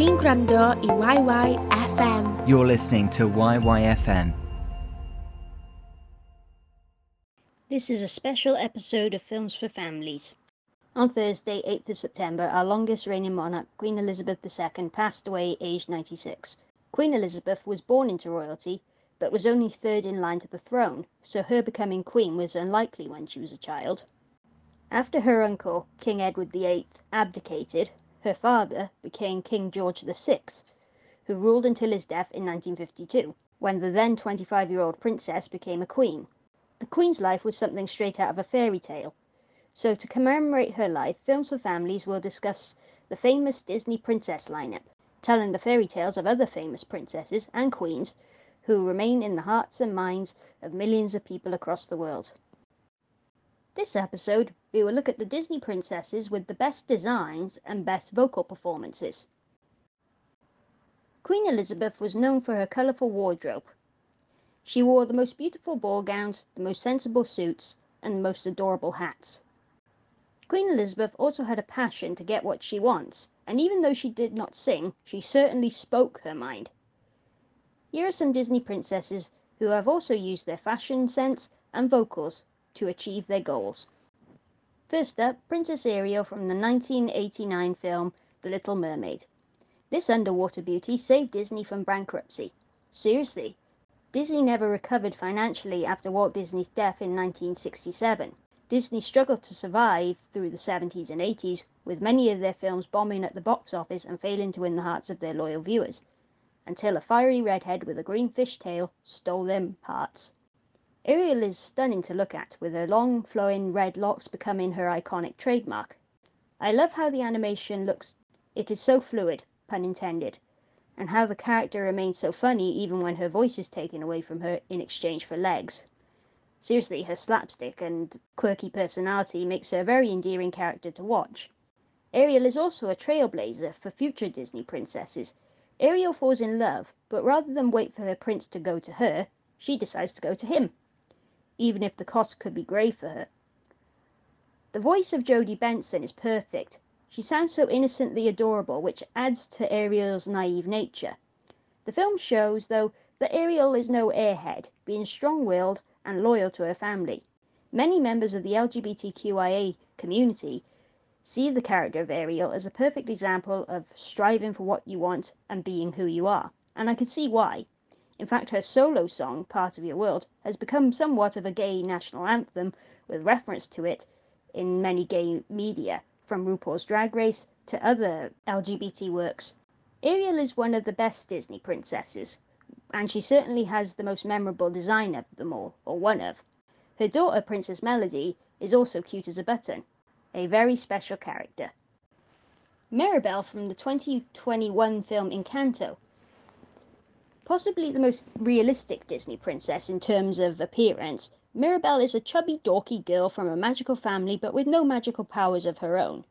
chi'n gwrando i YYFM. You're listening to YYFM. This is a special episode of Films for Families. On Thursday, 8th of September, our longest reigning monarch, Queen Elizabeth II, passed away aged 96. Queen Elizabeth was born into royalty, but was only third in line to the throne, so her becoming queen was unlikely when she was a child. After her uncle, King Edward VIII, abdicated, her father became King George VI, who ruled until his death in 1952, when the then 25 year old princess became a queen. The queen's life was something straight out of a fairy tale. So, to commemorate her life, Films for Families will discuss the famous Disney princess lineup, telling the fairy tales of other famous princesses and queens who remain in the hearts and minds of millions of people across the world. This episode, we will look at the Disney princesses with the best designs and best vocal performances. Queen Elizabeth was known for her colourful wardrobe. She wore the most beautiful ball gowns, the most sensible suits, and the most adorable hats. Queen Elizabeth also had a passion to get what she wants, and even though she did not sing, she certainly spoke her mind. Here are some Disney princesses who have also used their fashion sense and vocals to achieve their goals. First up, Princess Ariel from the 1989 film The Little Mermaid. This underwater beauty saved Disney from bankruptcy. Seriously, Disney never recovered financially after Walt Disney's death in 1967. Disney struggled to survive through the 70s and 80s, with many of their films bombing at the box office and failing to win the hearts of their loyal viewers, until a fiery redhead with a green fish tail stole their hearts. Ariel is stunning to look at, with her long, flowing red locks becoming her iconic trademark. I love how the animation looks, it is so fluid, pun intended, and how the character remains so funny even when her voice is taken away from her in exchange for legs. Seriously, her slapstick and quirky personality makes her a very endearing character to watch. Ariel is also a trailblazer for future Disney princesses. Ariel falls in love, but rather than wait for her prince to go to her, she decides to go to him even if the cost could be grave for her. The voice of Jodi Benson is perfect. She sounds so innocently adorable, which adds to Ariel's naive nature. The film shows, though, that Ariel is no airhead, being strong willed and loyal to her family. Many members of the LGBTQIA community see the character of Ariel as a perfect example of striving for what you want and being who you are, and I can see why. In fact, her solo song, Part of Your World, has become somewhat of a gay national anthem with reference to it in many gay media, from RuPaul's Drag Race to other LGBT works. Ariel is one of the best Disney princesses, and she certainly has the most memorable design of them all, or one of. Her daughter, Princess Melody, is also cute as a button, a very special character. Mirabel from the 2021 film Encanto Possibly the most realistic Disney princess in terms of appearance, Mirabel is a chubby, dorky girl from a magical family but with no magical powers of her own.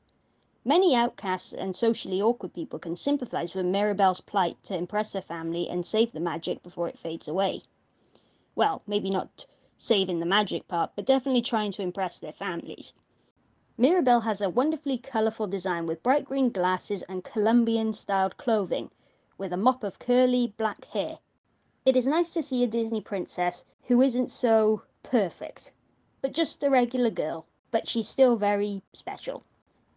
Many outcasts and socially awkward people can sympathize with Mirabel's plight to impress her family and save the magic before it fades away. Well, maybe not saving the magic part, but definitely trying to impress their families. Mirabel has a wonderfully colourful design with bright green glasses and Colombian styled clothing with a mop of curly black hair. It is nice to see a Disney princess who isn't so perfect, but just a regular girl, but she's still very special.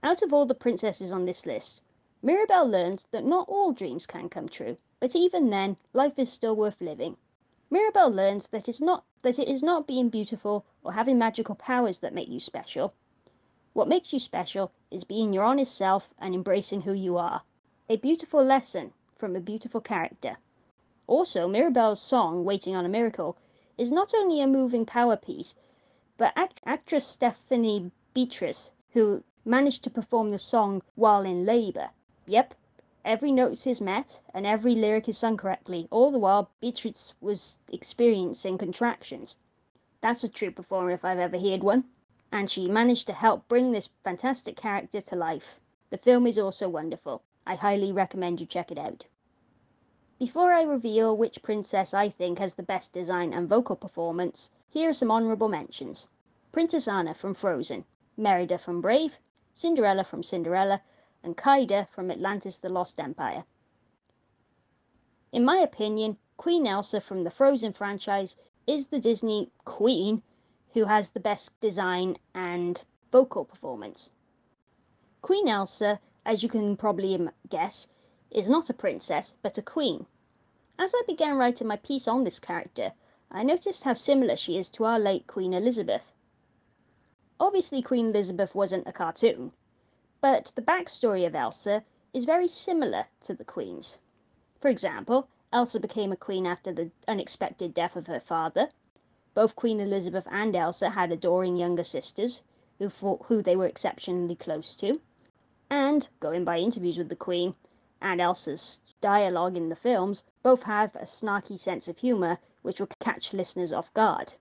Out of all the princesses on this list, Mirabel learns that not all dreams can come true, but even then, life is still worth living. Mirabel learns that it's not that it is not being beautiful or having magical powers that make you special. What makes you special is being your honest self and embracing who you are. A beautiful lesson from a beautiful character. Also, Mirabel's song, Waiting on a Miracle, is not only a moving power piece, but act- actress Stephanie Beatrice, who managed to perform the song while in labour. Yep, every note is met and every lyric is sung correctly, all the while Beatrice was experiencing contractions. That's a true performer if I've ever heard one. And she managed to help bring this fantastic character to life. The film is also wonderful. I highly recommend you check it out. Before I reveal which princess I think has the best design and vocal performance, here are some honourable mentions. Princess Anna from Frozen, Merida from Brave, Cinderella from Cinderella, and Kida from Atlantis the Lost Empire. In my opinion, Queen Elsa from the Frozen franchise is the Disney queen who has the best design and vocal performance. Queen Elsa, as you can probably guess, is not a princess but a queen. As I began writing my piece on this character, I noticed how similar she is to our late Queen Elizabeth. Obviously, Queen Elizabeth wasn't a cartoon, but the backstory of Elsa is very similar to the Queen's. For example, Elsa became a queen after the unexpected death of her father. Both Queen Elizabeth and Elsa had adoring younger sisters who, who they were exceptionally close to. And, going by interviews with the Queen and Elsa's dialogue in the films, both have a snarky sense of humour which will catch listeners off guard.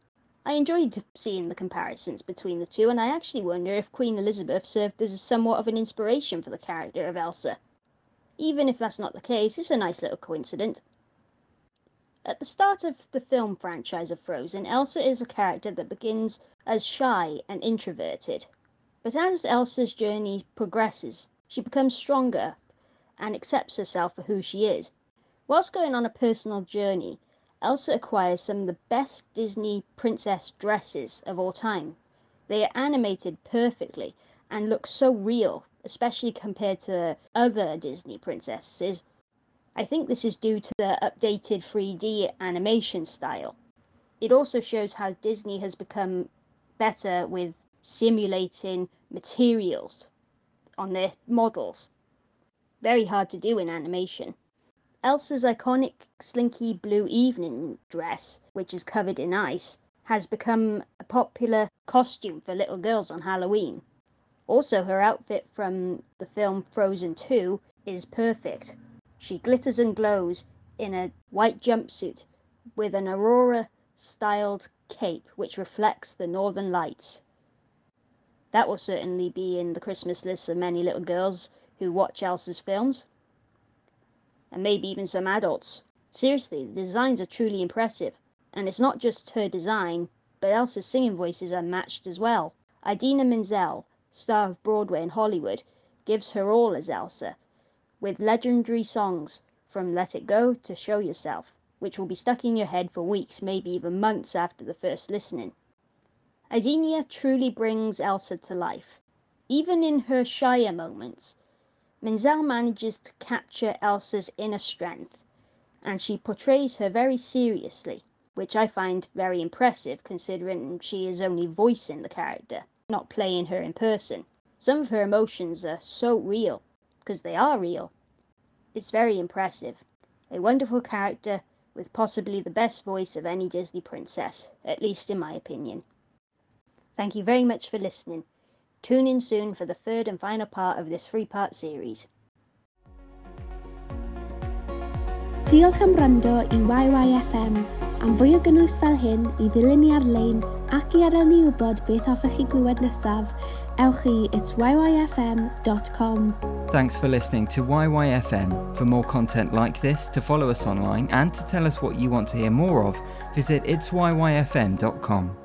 I enjoyed seeing the comparisons between the two, and I actually wonder if Queen Elizabeth served as somewhat of an inspiration for the character of Elsa. Even if that's not the case, it's a nice little coincidence. At the start of the film franchise of Frozen, Elsa is a character that begins as shy and introverted. But as Elsa's journey progresses, she becomes stronger and accepts herself for who she is. Whilst going on a personal journey, Elsa acquires some of the best Disney princess dresses of all time. They are animated perfectly and look so real, especially compared to other Disney princesses. I think this is due to the updated 3D animation style. It also shows how Disney has become better with simulating materials on their models. Very hard to do in animation. Elsa's iconic slinky blue evening dress, which is covered in ice, has become a popular costume for little girls on Halloween. Also, her outfit from the film Frozen 2 is perfect. She glitters and glows in a white jumpsuit with an aurora styled cape which reflects the northern lights. That will certainly be in the Christmas lists of many little girls who watch Elsa's films. And maybe even some adults. Seriously, the designs are truly impressive. And it's not just her design, but Elsa's singing voice is unmatched as well. Idina Menzel, star of Broadway and Hollywood, gives her all as Elsa, with legendary songs from Let It Go to Show Yourself, which will be stuck in your head for weeks, maybe even months after the first listening. Idina truly brings Elsa to life. Even in her shyer moments, Menzel manages to capture Elsa's inner strength, and she portrays her very seriously, which I find very impressive considering she is only voicing the character, not playing her in person. Some of her emotions are so real, because they are real. It's very impressive. A wonderful character with possibly the best voice of any Disney princess, at least in my opinion. Thank you very much for listening. Tune in soon for the third and final part of this three part series. Diolch am wrando i YYFM. Am fwy o gynnwys fel hyn i ddilyn ni ar-lein ac i adael ni wybod beth hoffech chi glywed nesaf, ewch i it's yyfm.com. Thanks for listening to YYFM. For more content like this, to follow us online, and to tell us what you want to hear more of, visit itsyyfm.com.